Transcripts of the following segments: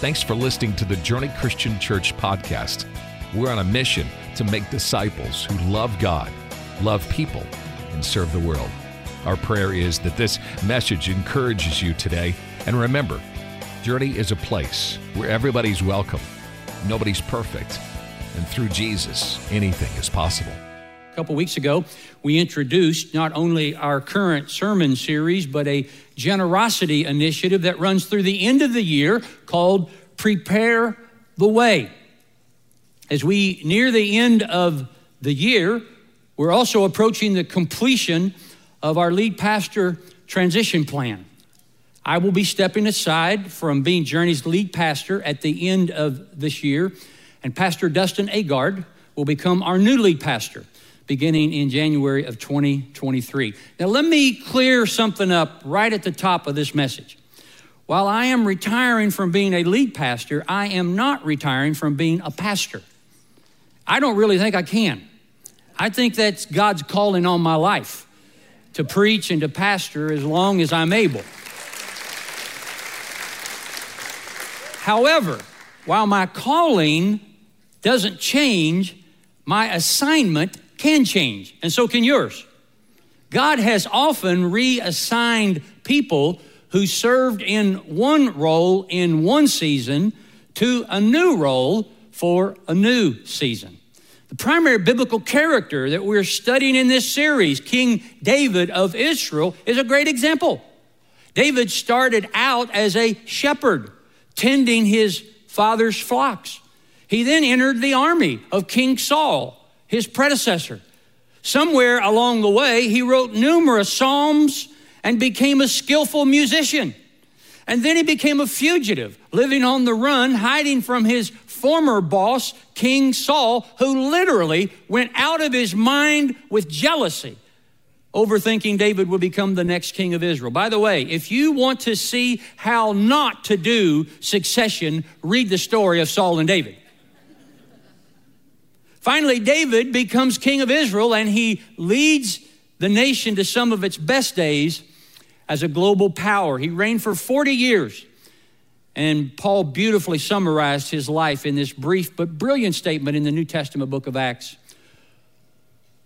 Thanks for listening to the Journey Christian Church podcast. We're on a mission to make disciples who love God, love people, and serve the world. Our prayer is that this message encourages you today. And remember, Journey is a place where everybody's welcome, nobody's perfect, and through Jesus, anything is possible. Couple weeks ago, we introduced not only our current sermon series, but a generosity initiative that runs through the end of the year called Prepare the Way. As we near the end of the year, we're also approaching the completion of our lead pastor transition plan. I will be stepping aside from being Journey's lead pastor at the end of this year, and Pastor Dustin Agard will become our new lead pastor beginning in January of 2023. Now, let me clear something up right at the top of this message. While I am retiring from being a lead pastor, I am not retiring from being a pastor. I don't really think I can. I think that's God's calling on my life to preach and to pastor as long as I'm able. However, while my calling doesn't change, my assignment can change, and so can yours. God has often reassigned people who served in one role in one season to a new role for a new season. The primary biblical character that we're studying in this series, King David of Israel, is a great example. David started out as a shepherd, tending his father's flocks. He then entered the army of King Saul his predecessor. Somewhere along the way, he wrote numerous psalms and became a skillful musician. And then he became a fugitive, living on the run, hiding from his former boss, King Saul, who literally went out of his mind with jealousy overthinking David would become the next king of Israel. By the way, if you want to see how not to do succession, read the story of Saul and David. Finally, David becomes king of Israel and he leads the nation to some of its best days as a global power. He reigned for 40 years. And Paul beautifully summarized his life in this brief but brilliant statement in the New Testament book of Acts.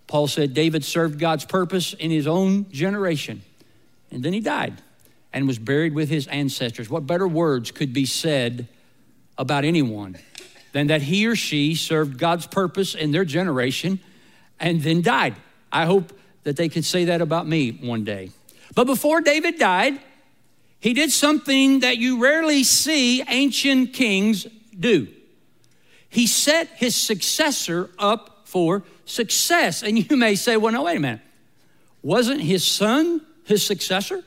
Paul said David served God's purpose in his own generation, and then he died and was buried with his ancestors. What better words could be said about anyone than that he or she served God's purpose in their generation and then died. I hope that they can say that about me one day. But before David died, he did something that you rarely see ancient kings do. He set his successor up for success. And you may say, well, no, wait a minute. Wasn't his son his successor?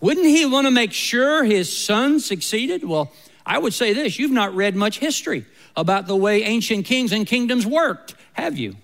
Wouldn't he want to make sure his son succeeded? Well, I would say this you've not read much history about the way ancient kings and kingdoms worked, have you?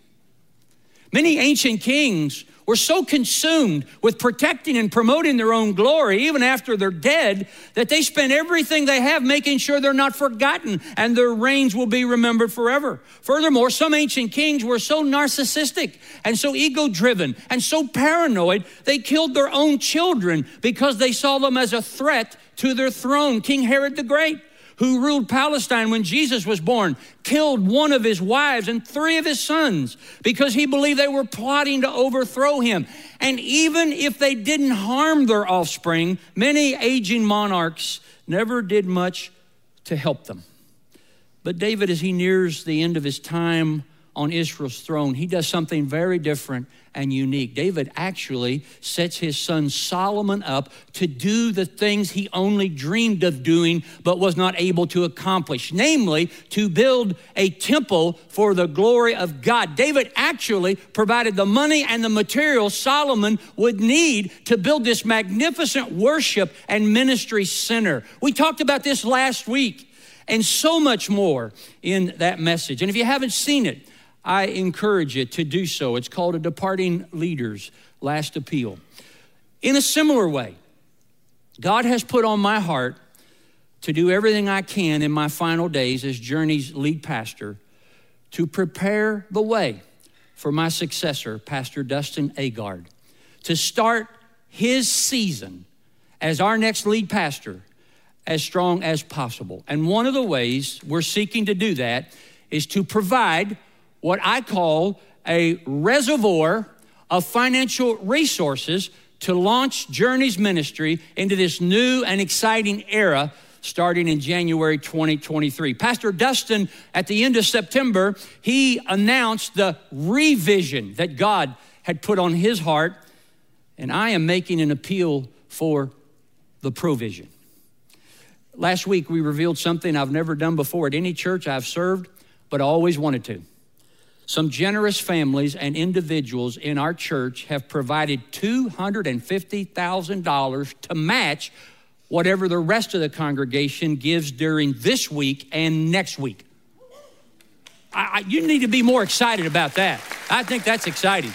Many ancient kings were so consumed with protecting and promoting their own glory, even after they're dead, that they spend everything they have making sure they're not forgotten and their reigns will be remembered forever. Furthermore, some ancient kings were so narcissistic and so ego driven and so paranoid, they killed their own children because they saw them as a threat to their throne. King Herod the Great who ruled Palestine when Jesus was born, killed one of his wives and three of his sons because he believed they were plotting to overthrow him. And even if they didn't harm their offspring, many aging monarchs never did much to help them. But David, as he nears the end of his time on Israel's throne, he does something very different and unique. David actually sets his son Solomon up to do the things he only dreamed of doing but was not able to accomplish, namely, to build a temple for the glory of God. David actually provided the money and the materials Solomon would need to build this magnificent worship and ministry center. We talked about this last week and so much more in that message. And if you haven't seen it, I encourage you to do so. It's called a Departing Leader's Last Appeal. In a similar way, God has put on my heart to do everything I can in my final days as Journey's lead pastor to prepare the way for my successor, Pastor Dustin Agard, to start his season as our next lead pastor as strong as possible. And one of the ways we're seeking to do that is to provide what I call a reservoir of financial resources to launch Journey's ministry into this new and exciting era starting in January 2023. Pastor Dustin, at the end of September, he announced the revision that God had put on his heart, and I am making an appeal for the provision. Last week, we revealed something I've never done before at any church I've served, but I always wanted to. Some generous families and individuals in our church have provided $250,000 to match whatever the rest of the congregation gives during this week and next week. I, I, you need to be more excited about that. I think that's exciting.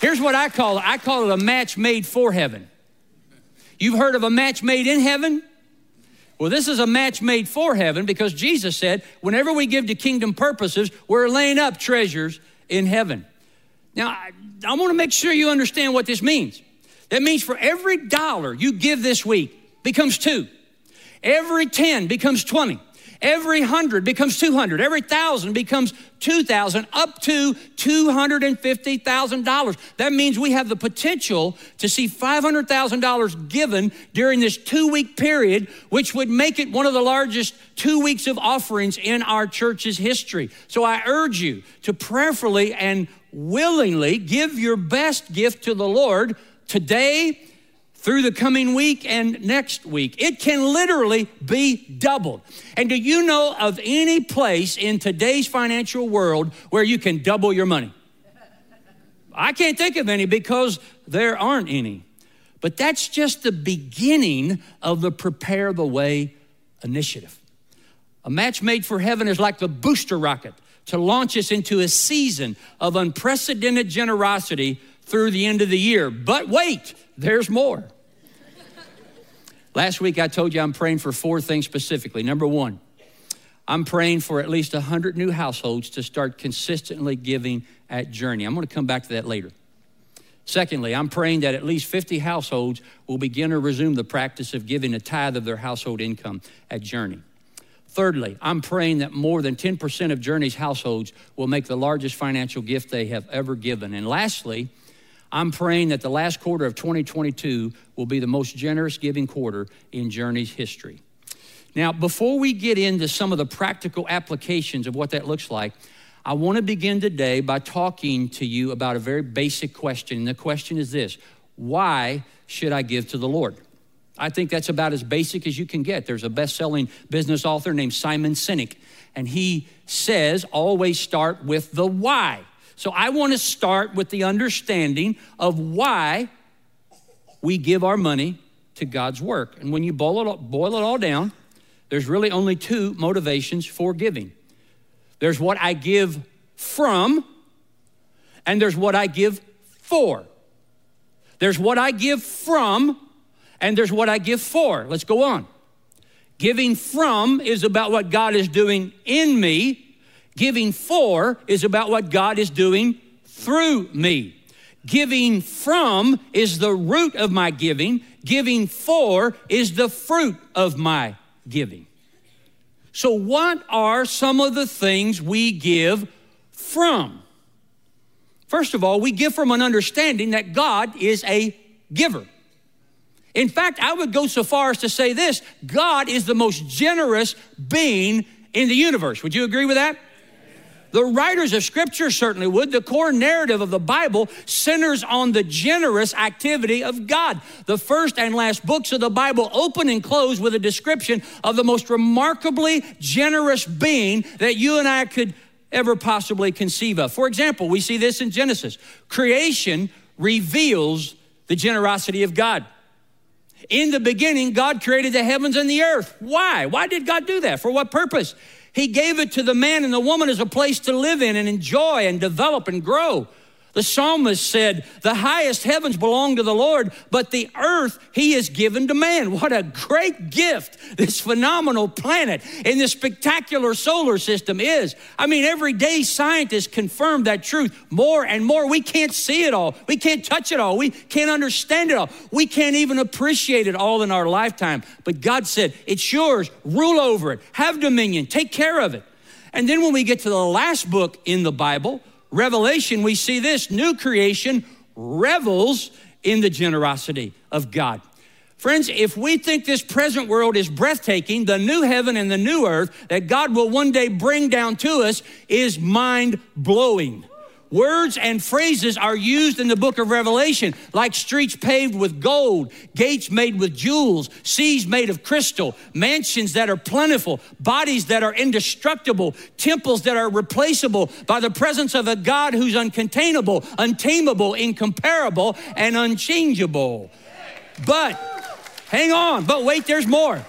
Here's what I call it I call it a match made for heaven. You've heard of a match made in heaven? Well, this is a match made for heaven because Jesus said, whenever we give to kingdom purposes, we're laying up treasures in heaven. Now, I, I want to make sure you understand what this means. That means for every dollar you give this week becomes two. Every 10 becomes 20. Every 100 becomes 200. Every 1,000 becomes 2,000 up to $250,000. That means we have the potential to see $500,000 given during this two week period, which would make it one of the largest two weeks of offerings in our church's history. So I urge you to prayerfully and willingly give your best gift to the Lord today, through the coming week and next week. It can literally be doubled. And do you know of any place in today's financial world where you can double your money? I can't think of any because there aren't any. But that's just the beginning of the Prepare the Way initiative. A match made for heaven is like the booster rocket to launch us into a season of unprecedented generosity through the end of the year. But wait, there's more. Last week I told you I'm praying for four things specifically. Number one, I'm praying for at least 100 new households to start consistently giving at Journey. I'm going to come back to that later. Secondly, I'm praying that at least 50 households will begin or resume the practice of giving a tithe of their household income at Journey. Thirdly, I'm praying that more than 10% of Journey's households will make the largest financial gift they have ever given. And lastly, I'm praying that the last quarter of 2022 will be the most generous giving quarter in Journey's history. Now, before we get into some of the practical applications of what that looks like, I want to begin today by talking to you about a very basic question. And the question is this Why should I give to the Lord? I think that's about as basic as you can get. There's a best selling business author named Simon Sinek, and he says always start with the why. So I want to start with the understanding of why we give our money to God's work. And when you boil it, boil it all down, there's really only two motivations for giving there's what I give from, and there's what I give for. There's what I give from, and there's what I give for. Let's go on. Giving from is about what God is doing in me Giving for is about what God is doing through me. Giving from is the root of my giving. Giving for is the fruit of my giving. So, what are some of the things we give from? First of all, we give from an understanding that God is a giver. In fact, I would go so far as to say this God is the most generous being in the universe. Would you agree with that? The writers of Scripture certainly would. The core narrative of the Bible centers on the generous activity of God. The first and last books of the Bible open and close with a description of the most remarkably generous being that you and I could ever possibly conceive of. For example, we see this in Genesis creation reveals the generosity of God. In the beginning, God created the heavens and the earth. Why? Why did God do that? For what purpose? He gave it to the man and the woman as a place to live in and enjoy and develop and grow. The psalmist said, The highest heavens belong to the Lord, but the earth he has given to man. What a great gift this phenomenal planet in this spectacular solar system is. I mean, every day scientists confirm that truth more and more. We can't see it all, we can't touch it all, we can't understand it all, we can't even appreciate it all in our lifetime. But God said, It's yours, rule over it, have dominion, take care of it. And then when we get to the last book in the Bible, Revelation, we see this new creation revels in the generosity of God. Friends, if we think this present world is breathtaking, the new heaven and the new earth that God will one day bring down to us is mind blowing. Words and phrases are used in the book of Revelation, like streets paved with gold, gates made with jewels, seas made of crystal, mansions that are plentiful, bodies that are indestructible, temples that are replaceable by the presence of a God who's uncontainable, untamable, incomparable, and unchangeable. But, hang on, but wait, there's more.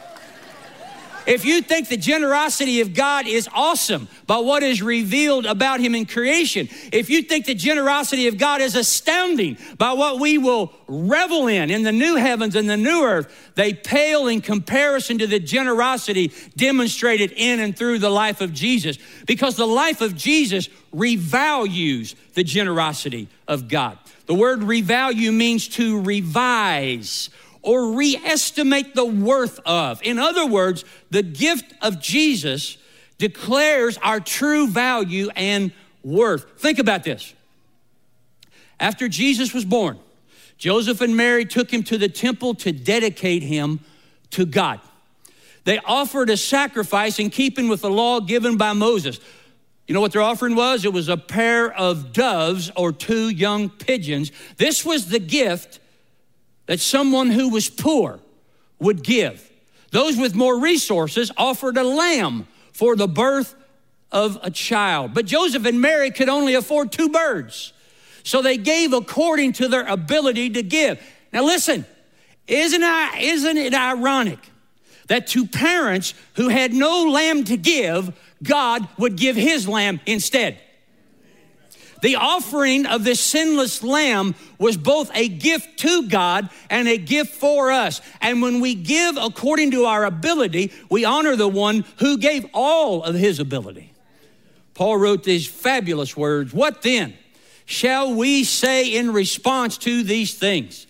If you think the generosity of God is awesome by what is revealed about Him in creation, if you think the generosity of God is astounding by what we will revel in in the new heavens and the new earth, they pale in comparison to the generosity demonstrated in and through the life of Jesus. Because the life of Jesus revalues the generosity of God. The word revalue means to revise or re-estimate the worth of. In other words, the gift of Jesus declares our true value and worth. Think about this. After Jesus was born, Joseph and Mary took him to the temple to dedicate him to God. They offered a sacrifice in keeping with the law given by Moses. You know what their offering was? It was a pair of doves or two young pigeons. This was the gift that someone who was poor would give. Those with more resources offered a lamb for the birth of a child. But Joseph and Mary could only afford two birds. So they gave according to their ability to give. Now listen, isn't, I, isn't it ironic that to parents who had no lamb to give, God would give his lamb instead? The offering of this sinless lamb was both a gift to God and a gift for us. And when we give according to our ability, we honor the one who gave all of his ability. Paul wrote these fabulous words What then shall we say in response to these things?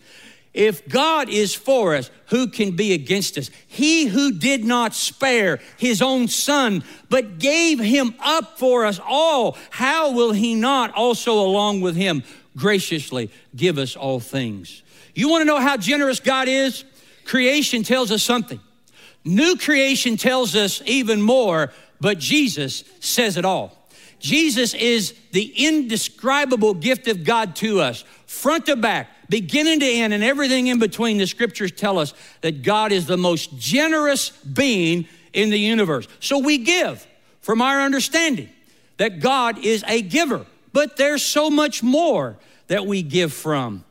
If God is for us, who can be against us? He who did not spare his own son, but gave him up for us all, how will he not also, along with him, graciously give us all things? You want to know how generous God is? Creation tells us something. New creation tells us even more, but Jesus says it all. Jesus is the indescribable gift of God to us, front to back, beginning to end, and everything in between. The scriptures tell us that God is the most generous being in the universe. So we give from our understanding that God is a giver, but there's so much more that we give from.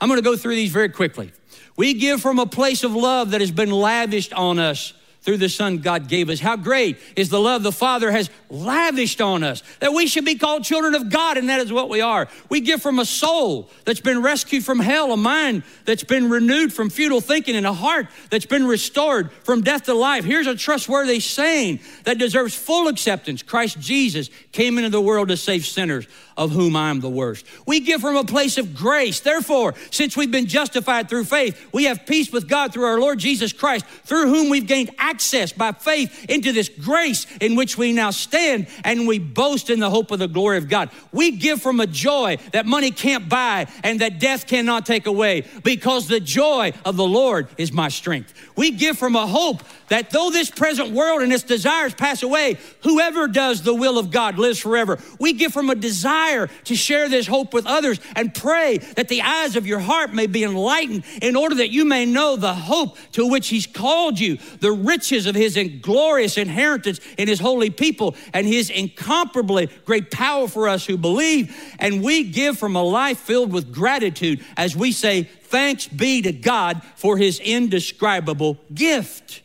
I'm going to go through these very quickly. We give from a place of love that has been lavished on us through the Son God gave us. How great is the love the Father has lavished on us that we should be called children of God, and that is what we are. We give from a soul that's been rescued from hell, a mind that's been renewed from futile thinking, and a heart that's been restored from death to life. Here's a trustworthy saying that deserves full acceptance Christ Jesus came into the world to save sinners of whom I am the worst. We give from a place of grace. Therefore, since we've been justified through faith, we have peace with God through our Lord Jesus Christ, through whom we've gained access by faith into this grace in which we now stand and we boast in the hope of the glory of God. We give from a joy that money can't buy and that death cannot take away because the joy of the Lord is my strength. We give from a hope that though this present world and its desires pass away, whoever does the will of God lives forever. We give from a desire to share this hope with others and pray that the eyes of your heart may be enlightened in order that you may know the hope to which He's called you, the riches of His glorious inheritance in His holy people, and His incomparably great power for us who believe. And we give from a life filled with gratitude as we say, Thanks be to God for His indescribable gift.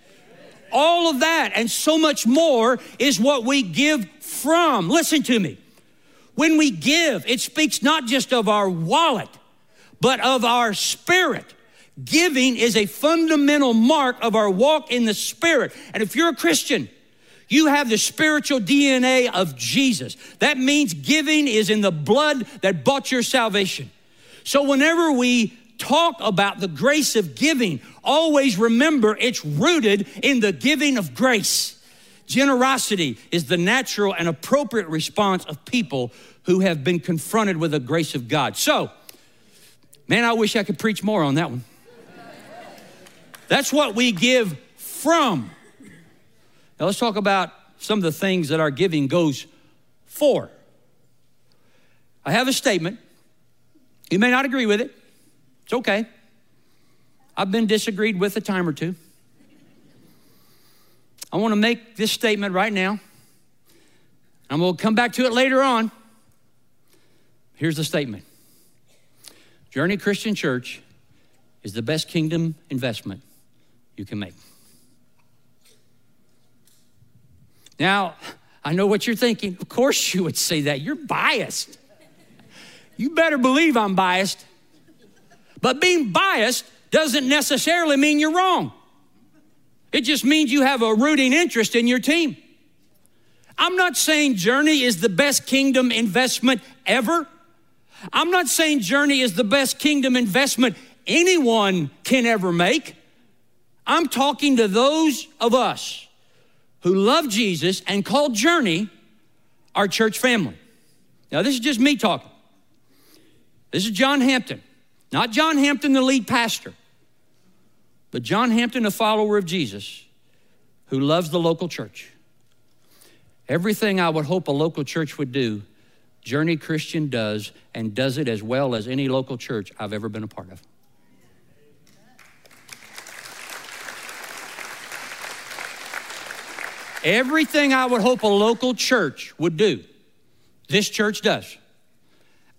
All of that and so much more is what we give from. Listen to me. When we give, it speaks not just of our wallet, but of our spirit. Giving is a fundamental mark of our walk in the Spirit. And if you're a Christian, you have the spiritual DNA of Jesus. That means giving is in the blood that bought your salvation. So whenever we talk about the grace of giving, always remember it's rooted in the giving of grace. Generosity is the natural and appropriate response of people who have been confronted with the grace of God. So, man, I wish I could preach more on that one. That's what we give from. Now let's talk about some of the things that our giving goes for. I have a statement. You may not agree with it. It's okay. I've been disagreed with a time or two. I want to make this statement right now. I'm going to come back to it later on. Here's the statement Journey Christian Church is the best kingdom investment you can make. Now, I know what you're thinking. Of course, you would say that. You're biased. You better believe I'm biased. But being biased doesn't necessarily mean you're wrong. It just means you have a rooting interest in your team. I'm not saying Journey is the best kingdom investment ever. I'm not saying Journey is the best kingdom investment anyone can ever make. I'm talking to those of us who love Jesus and call Journey our church family. Now, this is just me talking. This is John Hampton, not John Hampton, the lead pastor, but John Hampton, a follower of Jesus who loves the local church. Everything I would hope a local church would do, Journey Christian does, and does it as well as any local church I've ever been a part of. Everything I would hope a local church would do, this church does,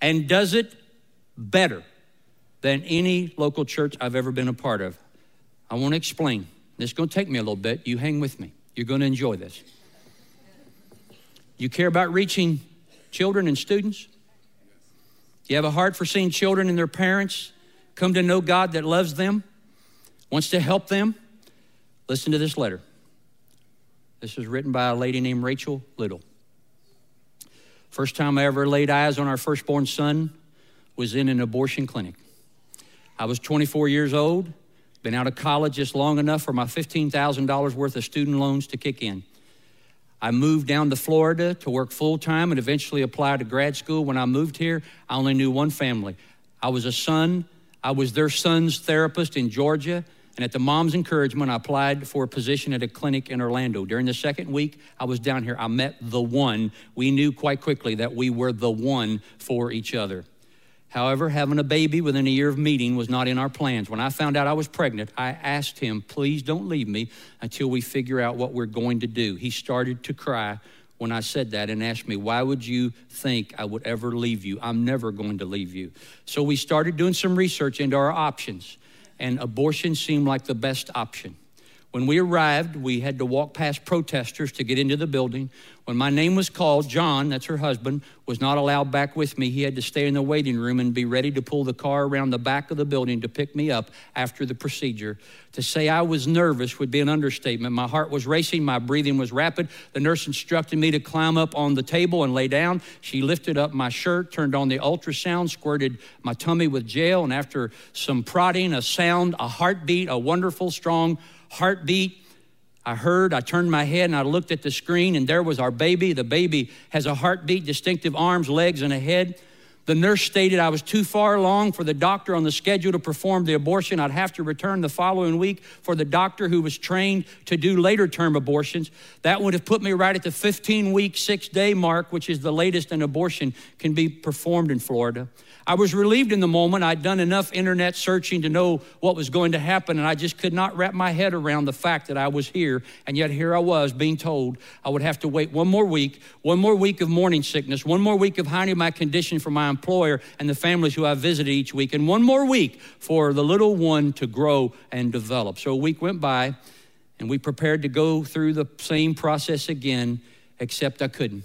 and does it better than any local church I've ever been a part of. I want to explain. This is going to take me a little bit. You hang with me. You're going to enjoy this. You care about reaching children and students? You have a heart for seeing children and their parents come to know God that loves them, wants to help them? Listen to this letter. This was written by a lady named Rachel Little. First time I ever laid eyes on our firstborn son was in an abortion clinic. I was 24 years old, been out of college just long enough for my $15,000 worth of student loans to kick in. I moved down to Florida to work full time and eventually applied to grad school. When I moved here, I only knew one family. I was a son, I was their son's therapist in Georgia, and at the mom's encouragement, I applied for a position at a clinic in Orlando. During the second week I was down here, I met the one. We knew quite quickly that we were the one for each other. However, having a baby within a year of meeting was not in our plans. When I found out I was pregnant, I asked him, please don't leave me until we figure out what we're going to do. He started to cry when I said that and asked me, Why would you think I would ever leave you? I'm never going to leave you. So we started doing some research into our options and abortion seemed like the best option. When we arrived, we had to walk past protesters to get into the building. When my name was called, John, that's her husband, was not allowed back with me. He had to stay in the waiting room and be ready to pull the car around the back of the building to pick me up after the procedure. To say I was nervous would be an understatement. My heart was racing, my breathing was rapid. The nurse instructed me to climb up on the table and lay down. She lifted up my shirt, turned on the ultrasound, squirted my tummy with gel, and after some prodding, a sound, a heartbeat, a wonderful, strong heartbeat, I heard, I turned my head and I looked at the screen, and there was our baby. The baby has a heartbeat, distinctive arms, legs, and a head. The nurse stated I was too far along for the doctor on the schedule to perform the abortion. I'd have to return the following week for the doctor who was trained to do later term abortions. That would have put me right at the 15 week, six day mark, which is the latest an abortion can be performed in Florida. I was relieved in the moment. I'd done enough internet searching to know what was going to happen, and I just could not wrap my head around the fact that I was here, and yet here I was being told I would have to wait one more week, one more week of morning sickness, one more week of hiding my condition from my employer and the families who I visited each week, and one more week for the little one to grow and develop. So a week went by, and we prepared to go through the same process again, except I couldn't.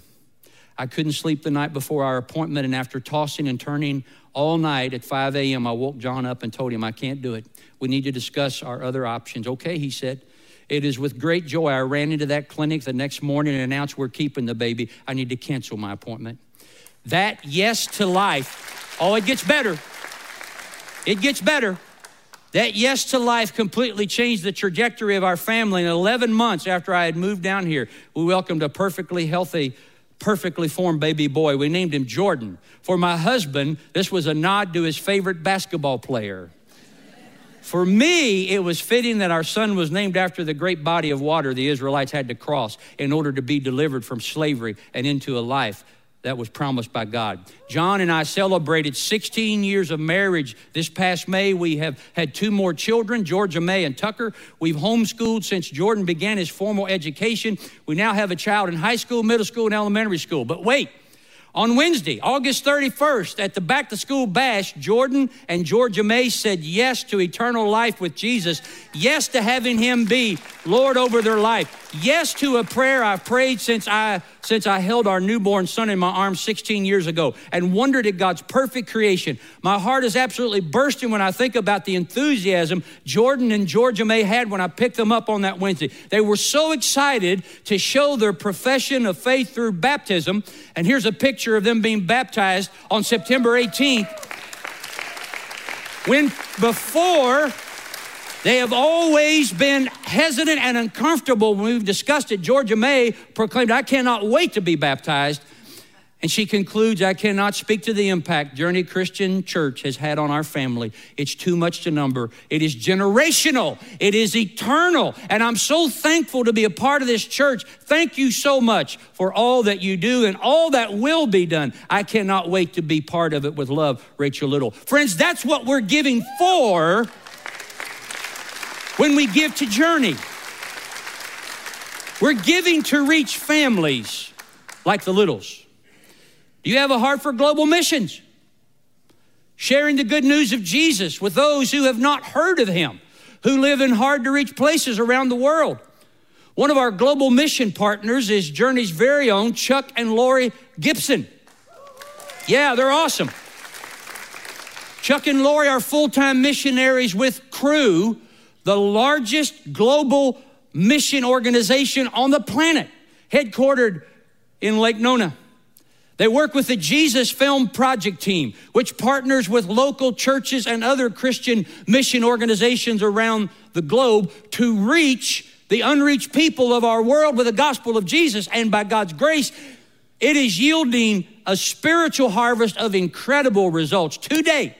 I couldn't sleep the night before our appointment, and after tossing and turning all night at 5 a.m., I woke John up and told him, I can't do it. We need to discuss our other options. Okay, he said. It is with great joy I ran into that clinic the next morning and announced we're keeping the baby. I need to cancel my appointment. That yes to life, oh, it gets better. It gets better. That yes to life completely changed the trajectory of our family. In 11 months after I had moved down here, we welcomed a perfectly healthy, perfectly formed baby boy. We named him Jordan. For my husband, this was a nod to his favorite basketball player. For me, it was fitting that our son was named after the great body of water the Israelites had to cross in order to be delivered from slavery and into a life that was promised by God. John and I celebrated 16 years of marriage this past May. We have had two more children, Georgia May and Tucker. We've homeschooled since Jordan began his formal education. We now have a child in high school, middle school, and elementary school. But wait, on Wednesday, August 31st, at the back to school bash, Jordan and Georgia May said yes to eternal life with Jesus, yes to having him be Lord over their life, yes to a prayer I've prayed since I since I held our newborn son in my arms 16 years ago and wondered at God's perfect creation. My heart is absolutely bursting when I think about the enthusiasm Jordan and Georgia May had when I picked them up on that Wednesday. They were so excited to show their profession of faith through baptism. And here's a picture of them being baptized on September 18th. When before they have always been hesitant and uncomfortable when we've discussed it. Georgia May proclaimed, I cannot wait to be baptized. And she concludes, I cannot speak to the impact Journey Christian Church has had on our family. It's too much to number. It is generational, it is eternal. And I'm so thankful to be a part of this church. Thank you so much for all that you do and all that will be done. I cannot wait to be part of it with love, Rachel Little. Friends, that's what we're giving for when we give to Journey. We're giving to reach families like the Littles. Do you have a heart for global missions? Sharing the good news of Jesus with those who have not heard of him, who live in hard to reach places around the world. One of our global mission partners is Journey's very own Chuck and Lori Gibson. Yeah, they're awesome. Chuck and Lori are full time missionaries with Cru, the largest global mission organization on the planet, headquartered in Lake Nona. They work with the Jesus Film Project Team, which partners with local churches and other Christian mission organizations around the globe to reach the unreached people of our world with the gospel of Jesus. And by God's grace, it is yielding a spiritual harvest of incredible results. Today,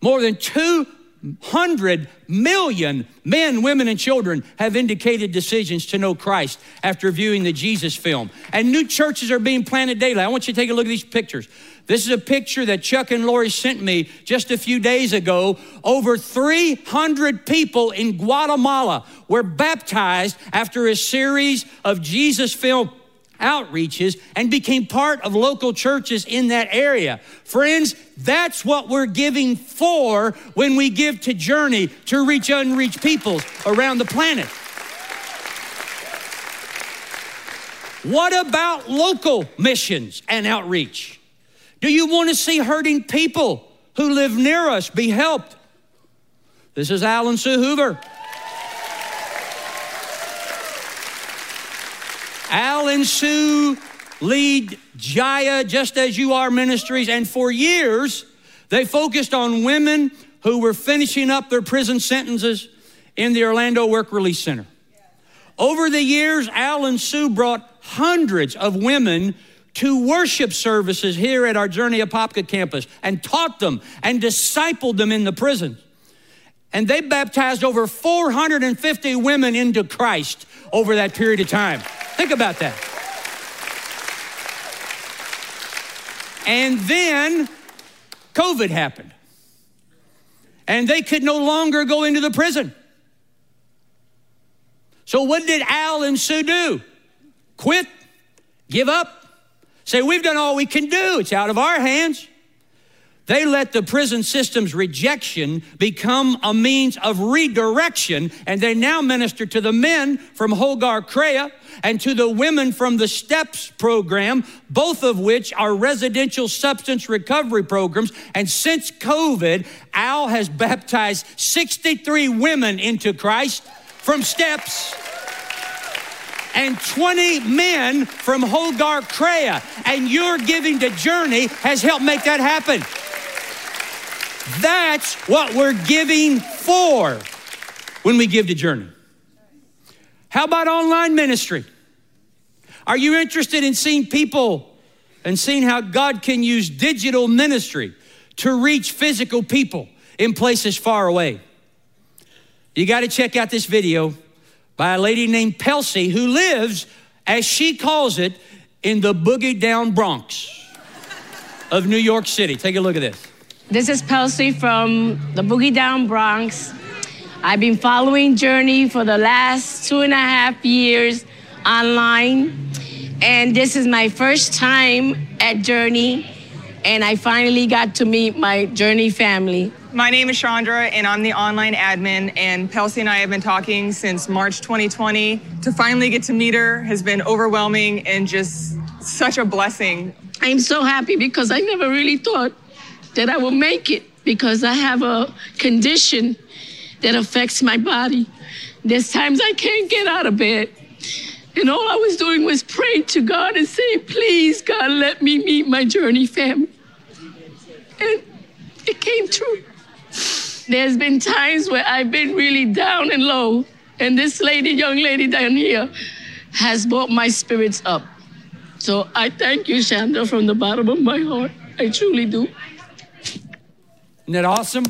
more than 2 100 million men, women, and children have indicated decisions to know Christ after viewing the Jesus film. And new churches are being planted daily. I want you to take a look at these pictures. This is a picture that Chuck and Lori sent me just a few days ago. Over 300 people in Guatemala were baptized after a series of Jesus film outreaches and became part of local churches in that area. Friends, that's what we're giving for when we give to Journey to reach unreached peoples around the planet. What about local missions and outreach? Do you want to see hurting people who live near us be helped? This is Al and Sue Hoover. Al and Sue lead Jaya Just As You Are Ministries, and for years they focused on women who were finishing up their prison sentences in the Orlando Work Release Center. Over the years, Al and Sue brought hundreds of women to worship services here at our Journey Apopka campus and taught them and discipled them in the prison. And they baptized over 450 women into Christ over that period of time. Think about that. And then COVID happened. And they could no longer go into the prison. So, what did Al and Sue do? Quit? Give up? Say, we've done all we can do. It's out of our hands. They let the prison system's rejection become a means of redirection, and they now minister to the men from Hogar Crea and to the women from the STEPS program, both of which are residential substance recovery programs. And since COVID, Al has baptized 63 women into Christ from STEPS and 20 men from Hogar Crea. And your giving to Journey has helped make that happen. That's what we're giving for when we give to Journey. How about online ministry? Are you interested in seeing people and seeing how God can use digital ministry to reach physical people in places far away? You got to check out this video by a lady named Pelcy who lives, as she calls it, in the boogie down Bronx of New York City. Take a look at this. This is Pelcy from the Boogie Down Bronx. I've been following Journey for the last two and a half years online. And this is my first time at Journey. And I finally got to meet my Journey family. My name is Chandra, and I'm the online admin. And Pelcy and I have been talking since March 2020. To finally get to meet her has been overwhelming and just such a blessing. I'm so happy because I never really thought that I would make it because I have a condition that affects my body. There's times I can't get out of bed. And all I was doing was praying to God and saying, please, God, let me meet my journey family. And it came true. There's been times where I've been really down and low, and this lady, young lady down here, has brought my spirits up. So I thank you, Chandra, from the bottom of my heart. I truly do. Isn't that awesome?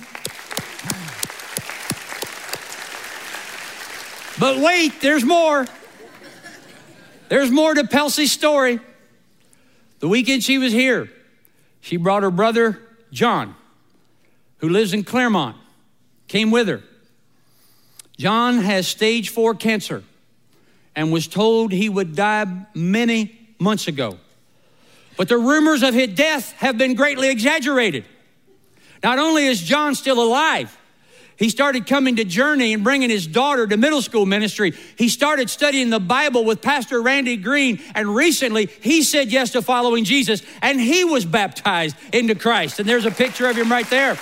But wait, there's more. There's more to Pelcy's story. The weekend she was here, she brought her brother, John, who lives in Clermont, came with her. John has stage four cancer and was told he would die many months ago. But the rumors of his death have been greatly exaggerated. Not only is John still alive, he started coming to Journey and bringing his daughter to middle school ministry. He started studying the Bible with Pastor Randy Green, and recently he said yes to following Jesus, and he was baptized into Christ. And there's a picture of him right there.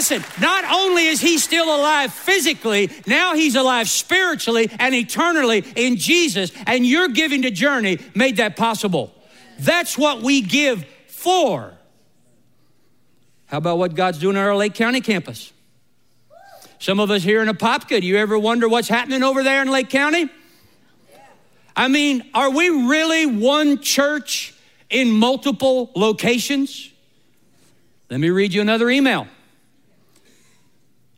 Listen, not only is he still alive physically, now he's alive spiritually and eternally in Jesus, and your giving to Journey made that possible. That's what we give for. How about what God's doing at our Lake County campus? Some of us here in Apopka, do you ever wonder what's happening over there in Lake County? I mean, are we really one church in multiple locations? Let me read you another email.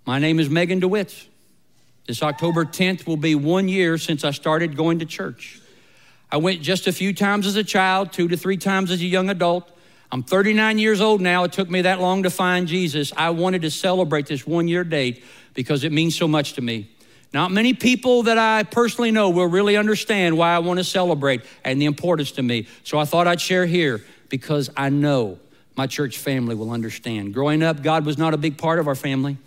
My name is Megan DeWitt. This October 10th will be one year since I started going to church. I went just a few times as a child, two to three times as a young adult. I'm 39 years old now. It took me that long to find Jesus. I wanted to celebrate this one year date because it means so much to me. Not many people that I personally know will really understand why I want to celebrate and the importance to me. So I thought I'd share here because I know my church family will understand. Growing up, God was not a big part of our family.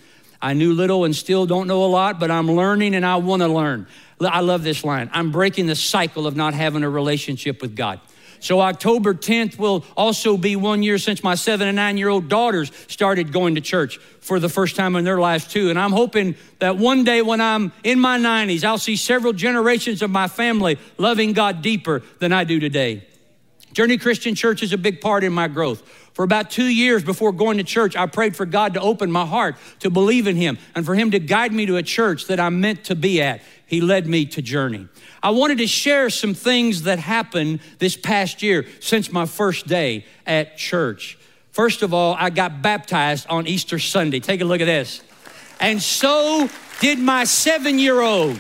I knew little and still don't know a lot, but I'm learning and I want to learn. I love this line. I'm breaking the cycle of not having a relationship with God. So, October 10th will also be one year since my seven and nine year old daughters started going to church for the first time in their lives, too. And I'm hoping that one day when I'm in my 90s, I'll see several generations of my family loving God deeper than I do today. Journey Christian Church is a big part in my growth. For about two years before going to church, I prayed for God to open my heart to believe in Him and for Him to guide me to a church that I'm meant to be at. He led me to Journey. I wanted to share some things that happened this past year since my first day at church. First of all, I got baptized on Easter Sunday. Take a look at this. And so did my seven year old.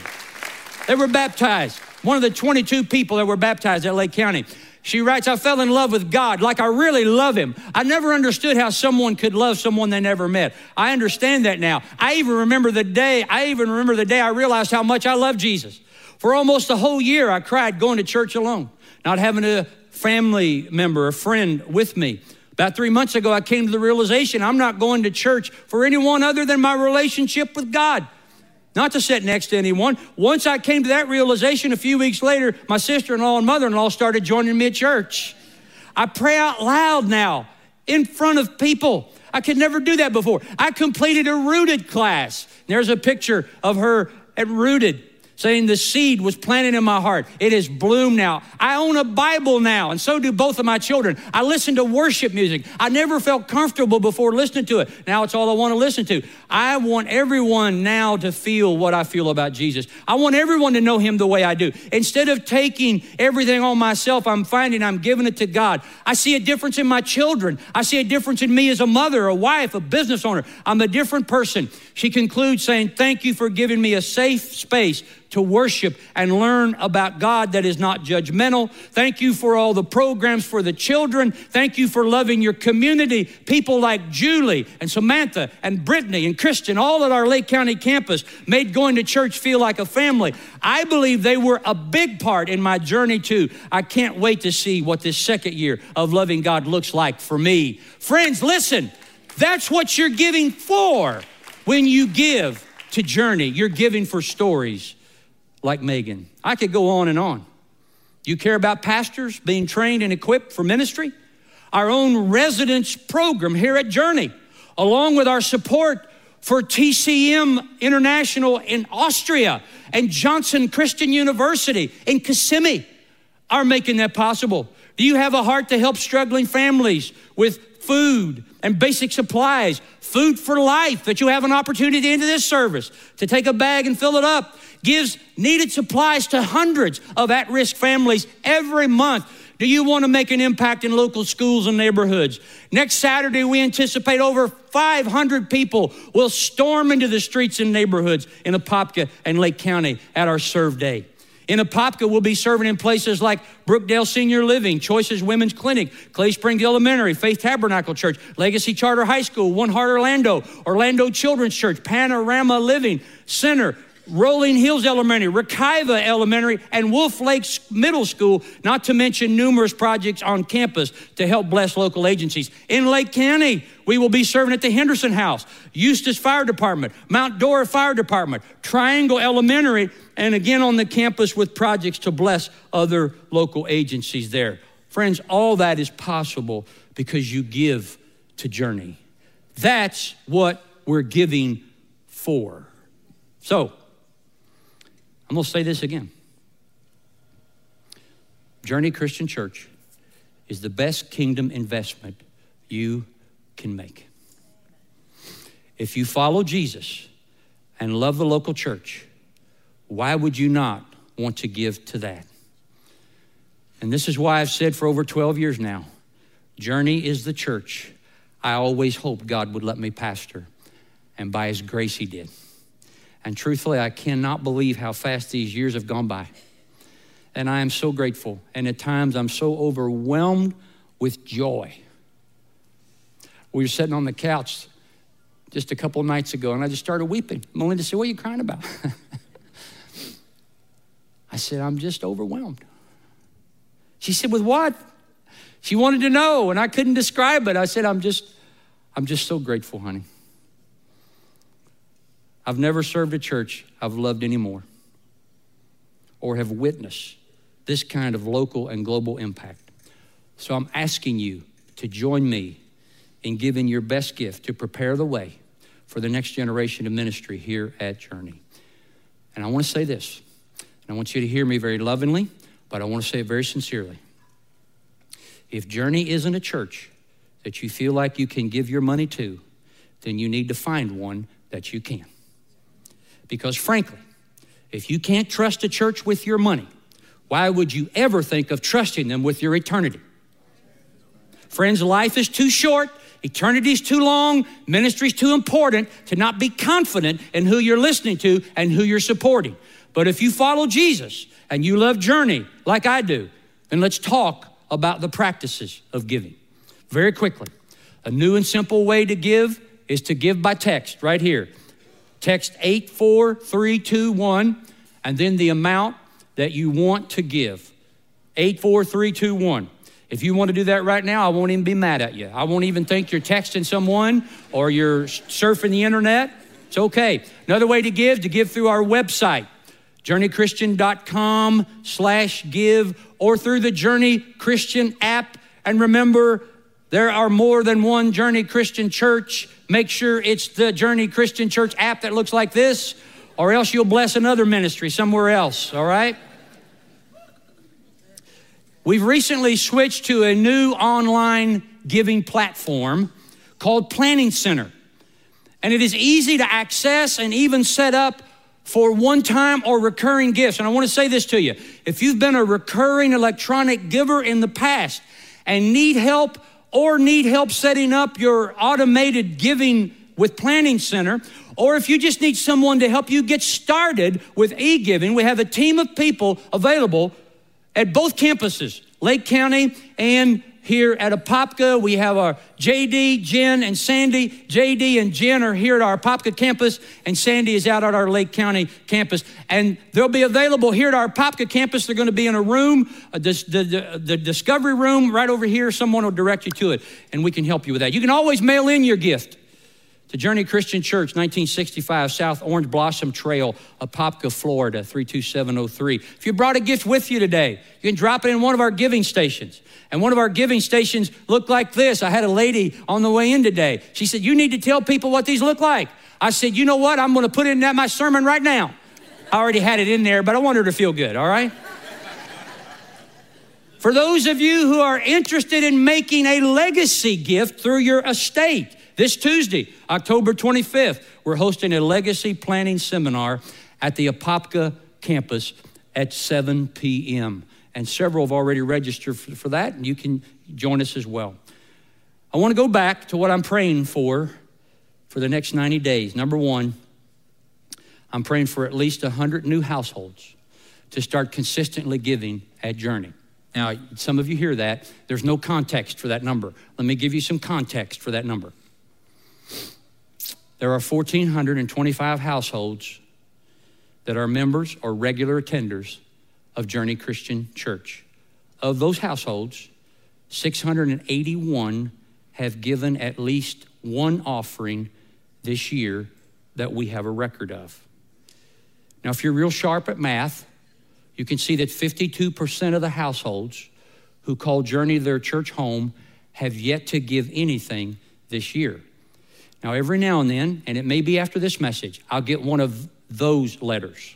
They were baptized. One of the 22 people that were baptized at Lake County. She writes, I fell in love with God like I really love Him. I never understood how someone could love someone they never met. I understand that now. I even remember the day, I even remember the day I realized how much I love Jesus. For almost a whole year, I cried going to church alone, not having a family member, a friend with me. About three months ago, I came to the realization I'm not going to church for anyone other than my relationship with God. Not to sit next to anyone. Once I came to that realization, a few weeks later, my sister in law and mother in law started joining me at church. I pray out loud now in front of people. I could never do that before. I completed a rooted class. There's a picture of her at rooted saying the seed was planted in my heart. It has bloomed now. I own a Bible now, and so do both of my children. I listen to worship music. I never felt comfortable before listening to it. Now it's all I want to listen to. I want everyone now to feel what I feel about Jesus. I want everyone to know him the way I do. Instead of taking everything on myself, I'm finding I'm giving it to God. I see a difference in my children. I see a difference in me as a mother, a wife, a business owner. I'm a different person. She concludes saying, Thank you for giving me a safe space to worship and learn about God that is not judgmental. Thank you for all the programs for the children. Thank you for loving your community. People like Julie and Samantha and Brittany and Christian, all at our Lake County campus, made going to church feel like a family. I believe they were a big part in my journey too. I can't wait to see what this second year of loving God looks like for me. Friends, listen, that's what you're giving for when you give to Journey. You're giving for stories like Megan. I could go on and on. You care about pastors being trained and equipped for ministry? Our own residence program here at Journey, along with our support for TCM International in Austria and Johnson Christian University in Kissimmee, are making that possible. Do you have a heart to help struggling families with food and basic supplies, food for life, that you have an opportunity into this service to take a bag and fill it up? gives needed supplies to hundreds of at risk families every month. Do you want to make an impact in local schools and neighborhoods? Next Saturday, we anticipate over 500 people will storm into the streets and neighborhoods in Apopka and Lake County at our Serve Day. In Apopka, we'll be serving in places like Brookdale Senior Living, Choices Women's Clinic, Clay Springs Elementary, Faith Tabernacle Church, Legacy Charter High School, One Heart Orlando, Orlando Children's Church, Panorama Living Center, Rolling Hills Elementary, Wekiva Elementary, and Wolf Lakes Middle School, not to mention numerous projects on campus to help bless local agencies. In Lake County, we will be serving at the Henderson House, Eustis Fire Department, Mount Dora Fire Department, Triangle Elementary, and again on the campus with projects to bless other local agencies there. Friends, all that is possible because you give to Journey. That's what we're giving for. So, I'm going to say this again. Journey Christian Church is the best kingdom investment you can make. If you follow Jesus and love the local church, why would you not want to give to that? And this is why I've said for over 12 years now Journey is the church I always hoped God would let me pastor, and by His grace, He did. And truthfully, I cannot believe how fast these years have gone by. And I am so grateful. And at times, I'm so overwhelmed with joy. We were sitting on the couch just a couple nights ago, and I just started weeping. Melinda said, What are you crying about? I said, I'm just overwhelmed. She said, With what? She wanted to know, and I couldn't describe it. I said, I'm just, I'm just so grateful, honey. I've never served a church I've loved anymore or have witnessed this kind of local and global impact. So I'm asking you to join me in giving your best gift to prepare the way for the next generation of ministry here at Journey. And I want to say this, and I want you to hear me very lovingly, but I want to say it very sincerely. If Journey isn't a church that you feel like you can give your money to, then you need to find one that you can. Because frankly, if you can't trust a church with your money, why would you ever think of trusting them with your eternity? Friends, life is too short, eternity is too long, ministry is too important to not be confident in who you're listening to and who you're supporting. But if you follow Jesus and you love Journey like I do, then let's talk about the practices of giving. Very quickly, a new and simple way to give is to give by text right here. Text 84321 and then the amount that you want to give. 84321. If you want to do that right now, I won't even be mad at you. I won't even think you're texting someone or you're surfing the internet. It's okay. Another way to give, to give through our website, journeychristian.com slash give, or through the Journey Christian app. And remember, there are more than one Journey Christian Church. Make sure it's the Journey Christian Church app that looks like this, or else you'll bless another ministry somewhere else, all right? We've recently switched to a new online giving platform called Planning Center. And it is easy to access and even set up for one time or recurring gifts. And I want to say this to you if you've been a recurring electronic giver in the past and need help or need help setting up your automated giving with Planning Center, or if you just need someone to help you get started with e giving, we have a team of people available at both campuses, Lake County and here at Apopka. We have our JD, Jen, and Sandy. JD and Jen are here at our Apopka campus, and Sandy is out at our Lake County campus. And they'll be available here at our Apopka campus. They're going to be in a room, the, the, the discovery room right over here. Someone will direct you to it, and we can help you with that. You can always mail in your gift to Journey Christian Church, 1965 South Orange Blossom Trail, Apopka, Florida, 32703. If you brought a gift with you today, you can drop it in one of our giving stations. And one of our giving stations looked like this. I had a lady on the way in today. She said, You need to tell people what these look like. I said, You know what? I'm going to put in that my sermon right now. I already had it in there, but I want her to feel good, all right? For those of you who are interested in making a legacy gift through your estate, this Tuesday, October 25th, we're hosting a legacy planning seminar at the Apopka campus at 7 p.m. And several have already registered for, for that, and you can join us as well. I want to go back to what I'm praying for for the next 90 days. Number one, I'm praying for at least 100 new households to start consistently giving at Journey. Now, some of you hear that. There's no context for that number. Let me give you some context for that number. There are 1,425 households that are members or regular attenders of Journey Christian Church. Of those households, 681 have given at least one offering this year that we have a record of. Now, if you're real sharp at math, you can see that 52% of the households who call Journey their church home have yet to give anything this year. Now, every now and then, and it may be after this message, I'll get one of those letters.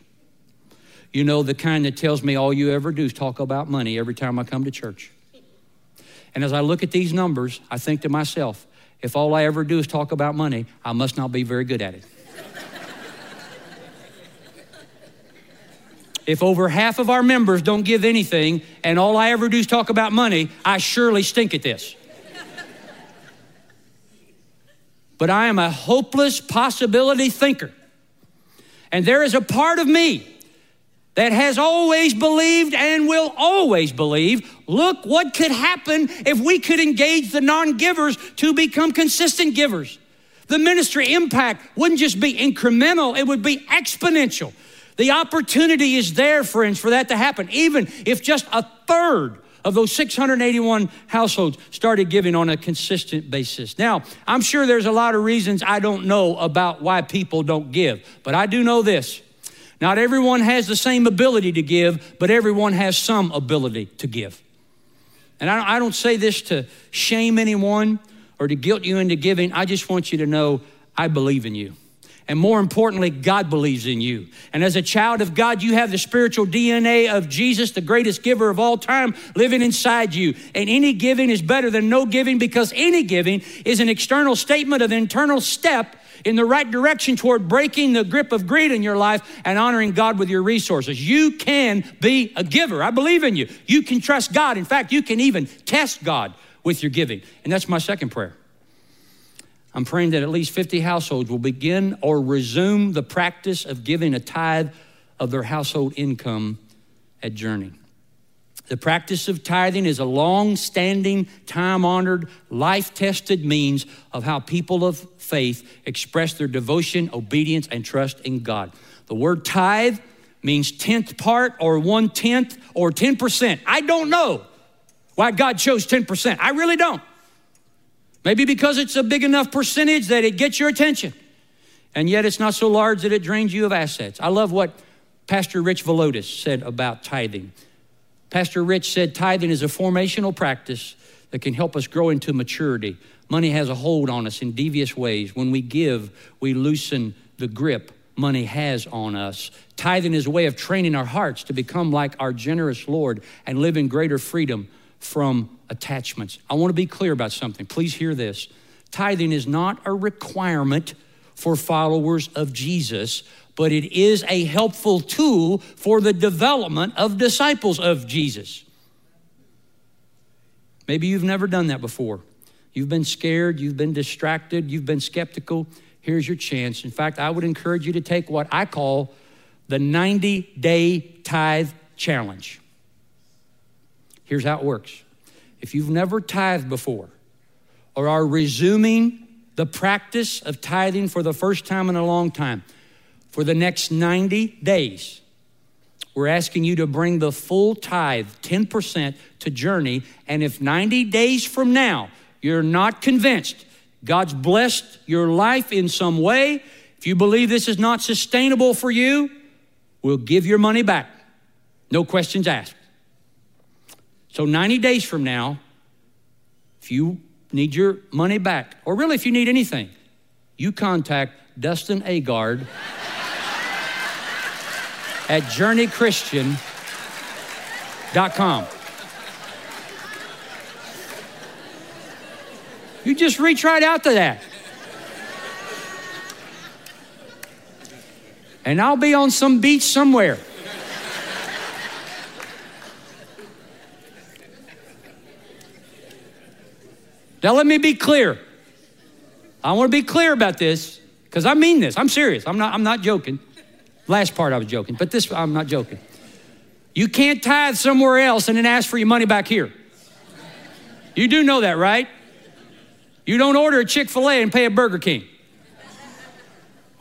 You know, the kind that tells me all you ever do is talk about money every time I come to church. And as I look at these numbers, I think to myself, if all I ever do is talk about money, I must not be very good at it. if over half of our members don't give anything and all I ever do is talk about money, I surely stink at this. but I am a hopeless possibility thinker. And there is a part of me that has always believed and will always believe look what could happen if we could engage the non givers to become consistent givers. The ministry impact wouldn't just be incremental, it would be exponential. The opportunity is there, friends, for that to happen, even if just a third of those 681 households started giving on a consistent basis. Now, I'm sure there's a lot of reasons I don't know about why people don't give, but I do know this not everyone has the same ability to give, but everyone has some ability to give. And I don't say this to shame anyone or to guilt you into giving. I just want you to know I believe in you. And more importantly, God believes in you. And as a child of God, you have the spiritual DNA of Jesus, the greatest giver of all time, living inside you. And any giving is better than no giving because any giving is an external statement of internal step in the right direction toward breaking the grip of greed in your life and honoring God with your resources. You can be a giver. I believe in you. You can trust God. In fact, you can even test God with your giving. And that's my second prayer. I'm praying that at least 50 households will begin or resume the practice of giving a tithe of their household income at Journey. The practice of tithing is a long standing, time honored, life tested means of how people of faith express their devotion, obedience, and trust in God. The word tithe means tenth part or one tenth or 10%. I don't know why God chose 10%. I really don't. Maybe because it's a big enough percentage that it gets your attention, and yet it's not so large that it drains you of assets. I love what Pastor Rich Villodas said about tithing. Pastor Rich said tithing is a formational practice that can help us grow into maturity. Money has a hold on us in devious ways. When we give, we loosen the grip money has on us. Tithing is a way of training our hearts to become like our generous Lord and live in greater freedom from attachments. I want to be clear about something. Please hear this. Tithing is not a requirement for followers of Jesus, but it is a helpful tool for the development of disciples of Jesus. Maybe you've never done that before. You've been scared, you've been distracted, you've been skeptical. Here's your chance. In fact, I would encourage you to take what I call the 90 day tithe challenge. Here's how it works if you've never tithed before or are resuming the practice of tithing for the first time in a long time, for the next 90 days, we're asking you to bring the full tithe, 10%, to Journey. And if 90 days from now you're not convinced God's blessed your life in some way, if you believe this is not sustainable for you, we'll give your money back. No questions asked. So, 90 days from now, if you need your money back, or really if you need anything, you contact Dustin Agard at journeychristian.com. You just reach right out to that. And I'll be on some beach somewhere. Now, let me be clear. I want to be clear about this because I mean this. I'm serious. I'm not, I'm not joking. Last part I was joking, but this I'm not joking. You can't tithe somewhere else and then ask for your money back here. You do know that, right? You don't order a Chick fil A and pay a Burger King.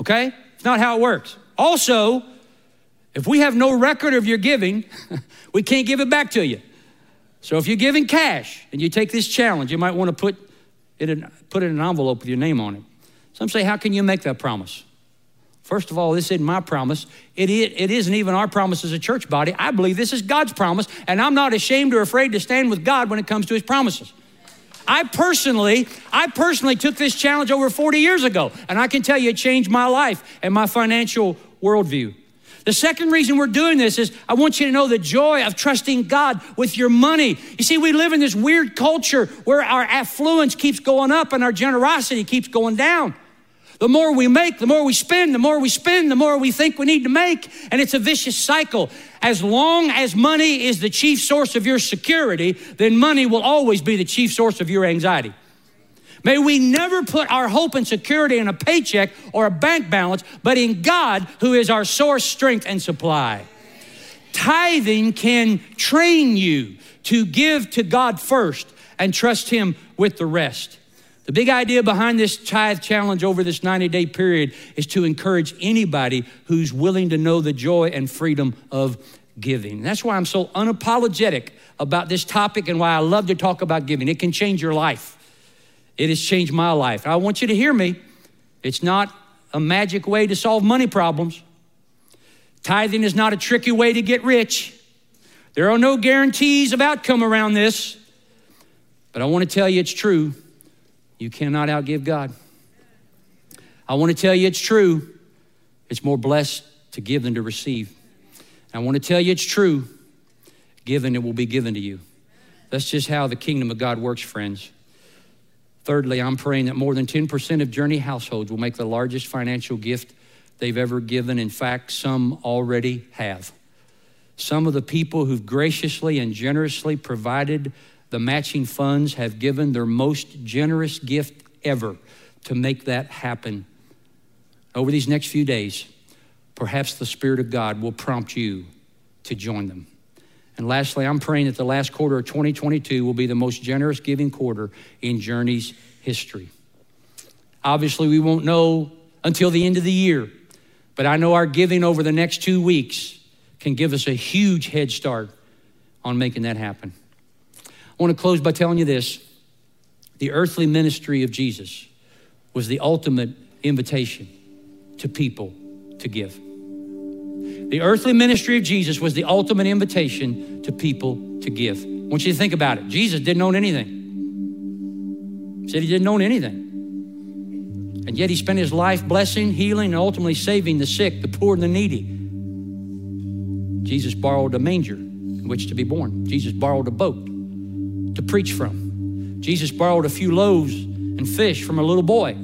Okay? It's not how it works. Also, if we have no record of your giving, we can't give it back to you. So if you're giving cash and you take this challenge, you might want to put it in, put it in an envelope with your name on it. Some say, How can you make that promise? First of all, this isn't my promise. It, it isn't even our promise as a church body. I believe this is God's promise, and I'm not ashamed or afraid to stand with God when it comes to his promises. I personally, I personally took this challenge over 40 years ago, and I can tell you it changed my life and my financial worldview. The second reason we're doing this is I want you to know the joy of trusting God with your money. You see, we live in this weird culture where our affluence keeps going up and our generosity keeps going down. The more we make, the more we spend, the more we spend, the more we think we need to make. And it's a vicious cycle. As long as money is the chief source of your security, then money will always be the chief source of your anxiety. May we never put our hope and security in a paycheck or a bank balance, but in God, who is our source, strength, and supply. Tithing can train you to give to God first and trust Him with the rest. The big idea behind this tithe challenge over this 90 day period is to encourage anybody who's willing to know the joy and freedom of giving. That's why I'm so unapologetic about this topic and why I love to talk about giving. It can change your life. It has changed my life. I want you to hear me. It's not a magic way to solve money problems. Tithing is not a tricky way to get rich. There are no guarantees of outcome around this. But I want to tell you it's true. You cannot outgive God. I want to tell you it's true. It's more blessed to give than to receive. I want to tell you it's true. Given, it will be given to you. That's just how the kingdom of God works, friends. Thirdly, I'm praying that more than 10% of Journey households will make the largest financial gift they've ever given. In fact, some already have. Some of the people who've graciously and generously provided the matching funds have given their most generous gift ever to make that happen. Over these next few days, perhaps the Spirit of God will prompt you to join them. And lastly, I'm praying that the last quarter of 2022 will be the most generous giving quarter in Journey's history. Obviously, we won't know until the end of the year, but I know our giving over the next two weeks can give us a huge head start on making that happen. I want to close by telling you this the earthly ministry of Jesus was the ultimate invitation to people to give. The earthly ministry of Jesus was the ultimate invitation to people to give. I want you to think about it. Jesus didn't own anything. He said he didn't own anything. And yet he spent his life blessing, healing, and ultimately saving the sick, the poor, and the needy. Jesus borrowed a manger in which to be born. Jesus borrowed a boat to preach from. Jesus borrowed a few loaves and fish from a little boy,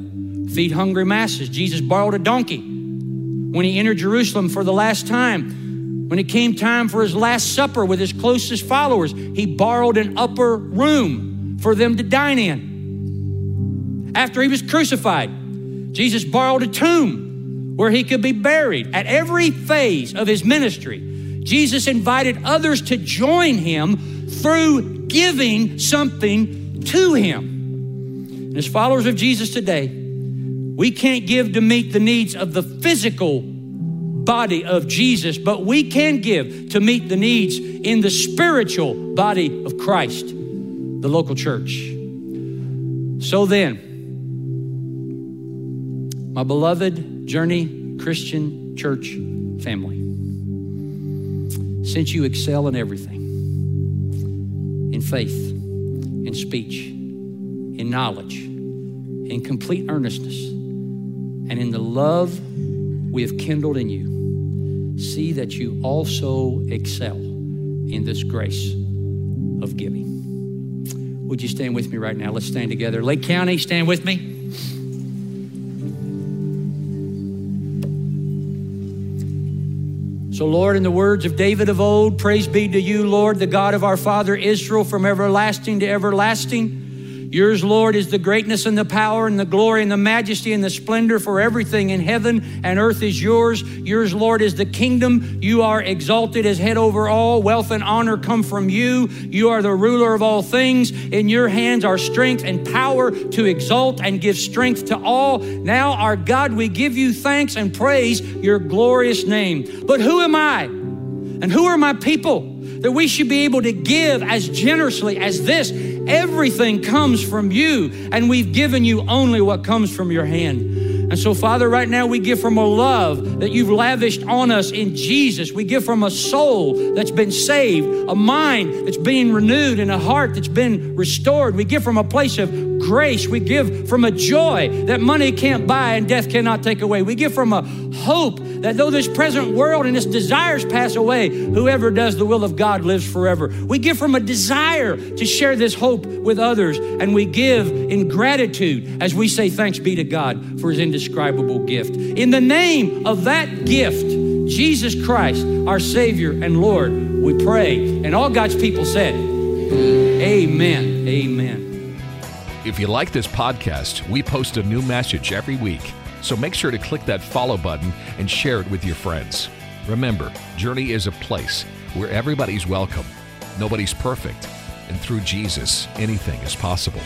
feed hungry masses. Jesus borrowed a donkey when he entered Jerusalem for the last time. When it came time for his last supper with his closest followers, he borrowed an upper room for them to dine in. After he was crucified, Jesus borrowed a tomb where he could be buried. At every phase of his ministry, Jesus invited others to join him through giving something to him. And as followers of Jesus today, we can't give to meet the needs of the physical body of Jesus, but we can give to meet the needs in the spiritual body of Christ, the local church. So then, my beloved Journey Christian Church family, since you excel in everything in faith, in speech, in knowledge, in complete earnestness, and in the love we have kindled in you, see that you also excel in this grace of giving. Would you stand with me right now? Let's stand together. Lake County, stand with me. So, Lord, in the words of David of old, praise be to you, Lord, the God of our father Israel, from everlasting to everlasting. Yours, Lord, is the greatness and the power and the glory and the majesty and the splendor for everything in heaven and earth is yours. Yours, Lord, is the kingdom. You are exalted as head over all. Wealth and honor come from you. You are the ruler of all things. In your hands are strength and power to exalt and give strength to all. Now, our God, we give you thanks and praise your glorious name. But who am I? And who are my people? that we should be able to give as generously as this. Everything comes from you, and we've given you only what comes from your hand. And so, Father, right now we give from a love that you've lavished on us in Jesus. We give from a soul that's been saved, a mind that's being renewed, and a heart that's been restored. We give from a place of grace. We give from a joy that money can't buy and death cannot take away. We give from a hope that though this present world and its desires pass away, whoever does the will of God lives forever. We give from a desire to share this hope with others, and we give in gratitude as we say thanks be to God for his indescribable gift. In the name of that gift, Jesus Christ, our Savior and Lord, we pray. And all God's people said, Amen. Amen. If you like this podcast, we post a new message every week. So make sure to click that follow button and share it with your friends. Remember, Journey is a place where everybody's welcome, nobody's perfect, and through Jesus, anything is possible.